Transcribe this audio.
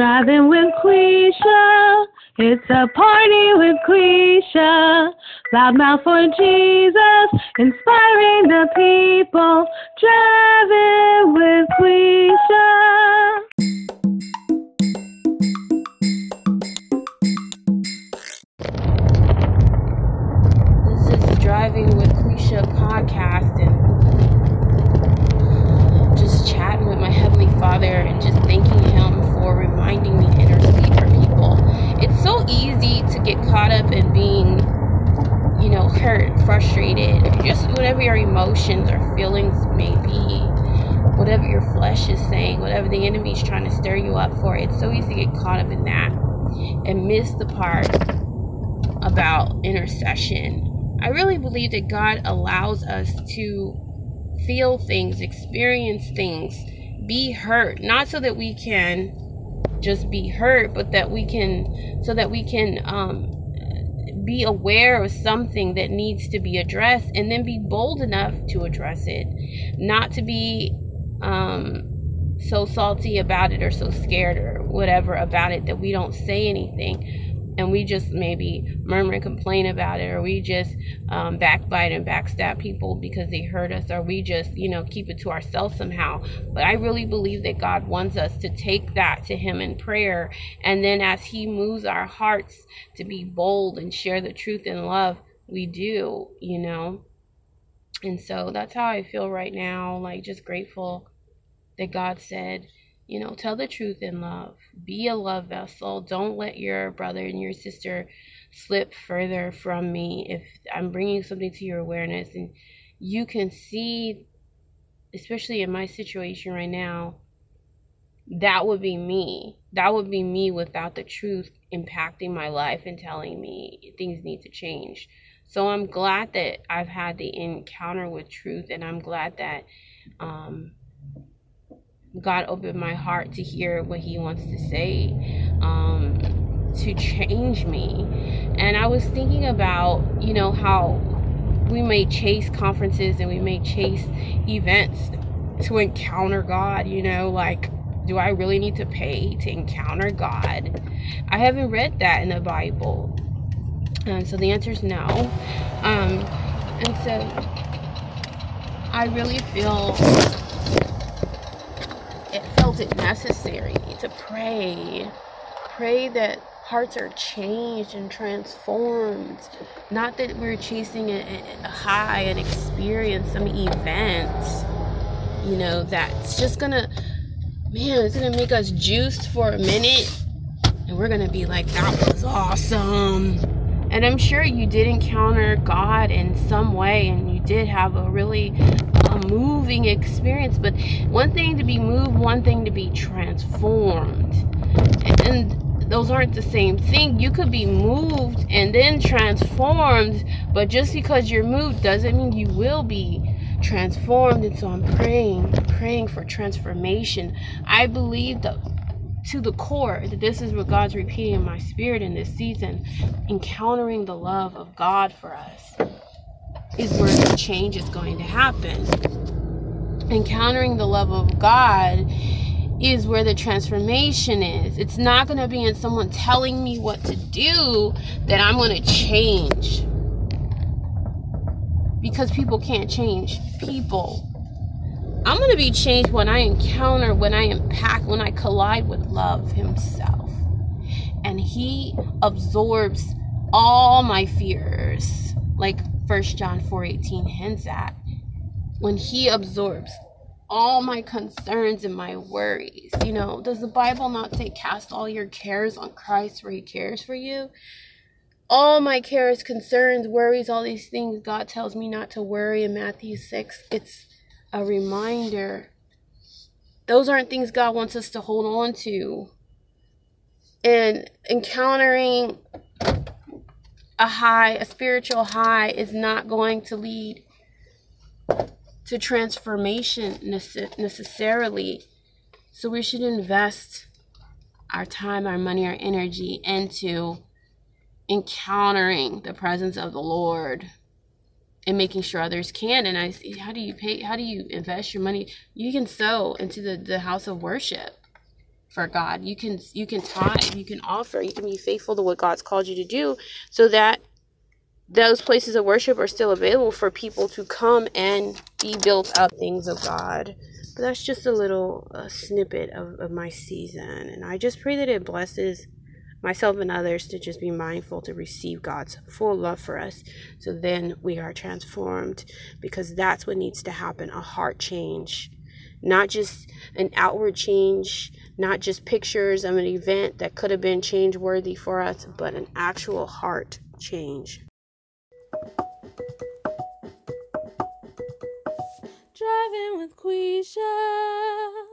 Driving with Quisha. It's a party with Quisha. Loudmouth for Jesus. Inspiring the people. Driving with Quisha. This is Driving with Quisha podcast and just chatting with my Heavenly Father and just thanking Him for reminding me to intercede for people. It's so easy to get caught up in being, you know, hurt, frustrated, just whatever your emotions or feelings may be, whatever your flesh is saying, whatever the enemy is trying to stir you up for. It's so easy to get caught up in that and miss the part about intercession. I really believe that God allows us to feel things, experience things, be hurt, not so that we can just be hurt, but that we can, so that we can um, be aware of something that needs to be addressed and then be bold enough to address it, not to be um, so salty about it or so scared or whatever about it that we don't say anything and we just maybe murmur and complain about it, or we just um, backbite and backstab people because they hurt us, or we just, you know, keep it to ourselves somehow. But I really believe that God wants us to take that to Him in prayer, and then as He moves our hearts to be bold and share the truth in love, we do, you know. And so that's how I feel right now, like just grateful that God said, you know, tell the truth in love. Be a love vessel. Don't let your brother and your sister slip further from me. If I'm bringing something to your awareness and you can see, especially in my situation right now, that would be me. That would be me without the truth impacting my life and telling me things need to change. So I'm glad that I've had the encounter with truth, and I'm glad that um, God opened my heart to hear what He wants to say um, to change me. And I was thinking about, you know, how we may chase conferences and we may chase events to encounter God, you know, like, do I really need to pay to encounter God? I haven't read that in the Bible. And so the answer is no. Um, and so I really feel it necessary to pray. Pray that hearts are changed and transformed. Not that we're chasing a, a high, an experience, some event, you know, that's just gonna, man, it's gonna make us juiced for a minute. And we're gonna be like, that was awesome. And I'm sure you did encounter God in some way and you did have a really moving experience. But one thing to be moved, one thing to be transformed. And those aren't the same thing. You could be moved and then transformed, but just because you're moved doesn't mean you will be transformed. And so I'm praying, praying for transformation. I believe that to the core that this is what God's repeating in my spirit in this season, encountering the love of God for us is where the change is going to happen. Encountering the love of God is where the transformation is. It's not going to be in someone telling me what to do that I'm going to change. Because people can't change people. I'm going to be changed when I encounter, when I impact, when I collide with love Himself. And He absorbs all my fears, like 1 John 4:18 hints at. When He absorbs all my concerns and my worries. You know, does the Bible not say cast all your cares on Christ for He cares for you? All my cares, concerns, worries, all these things God tells me not to worry in Matthew 6. It's a reminder. Those aren't things God wants us to hold on to. And encountering a high, a spiritual high, is not going to lead to transformation necessarily. So we should invest our time, our money, our energy into encountering the presence of the Lord and making sure others can. And I see how do you pay? How do you invest your money? You can sow into the, the house of worship. For God. You can you can tithe, you can offer, you can be faithful to what God's called you to do so that those places of worship are still available for people to come and be built up things of God. But that's just a little snippet of, of my season. And I just pray that it blesses myself and others to just be mindful to receive God's full love for us. So then we are transformed because that's what needs to happen a heart change. Not just an outward change, not just pictures of an event that could have been change worthy for us, but an actual heart change. Driving with Quisha.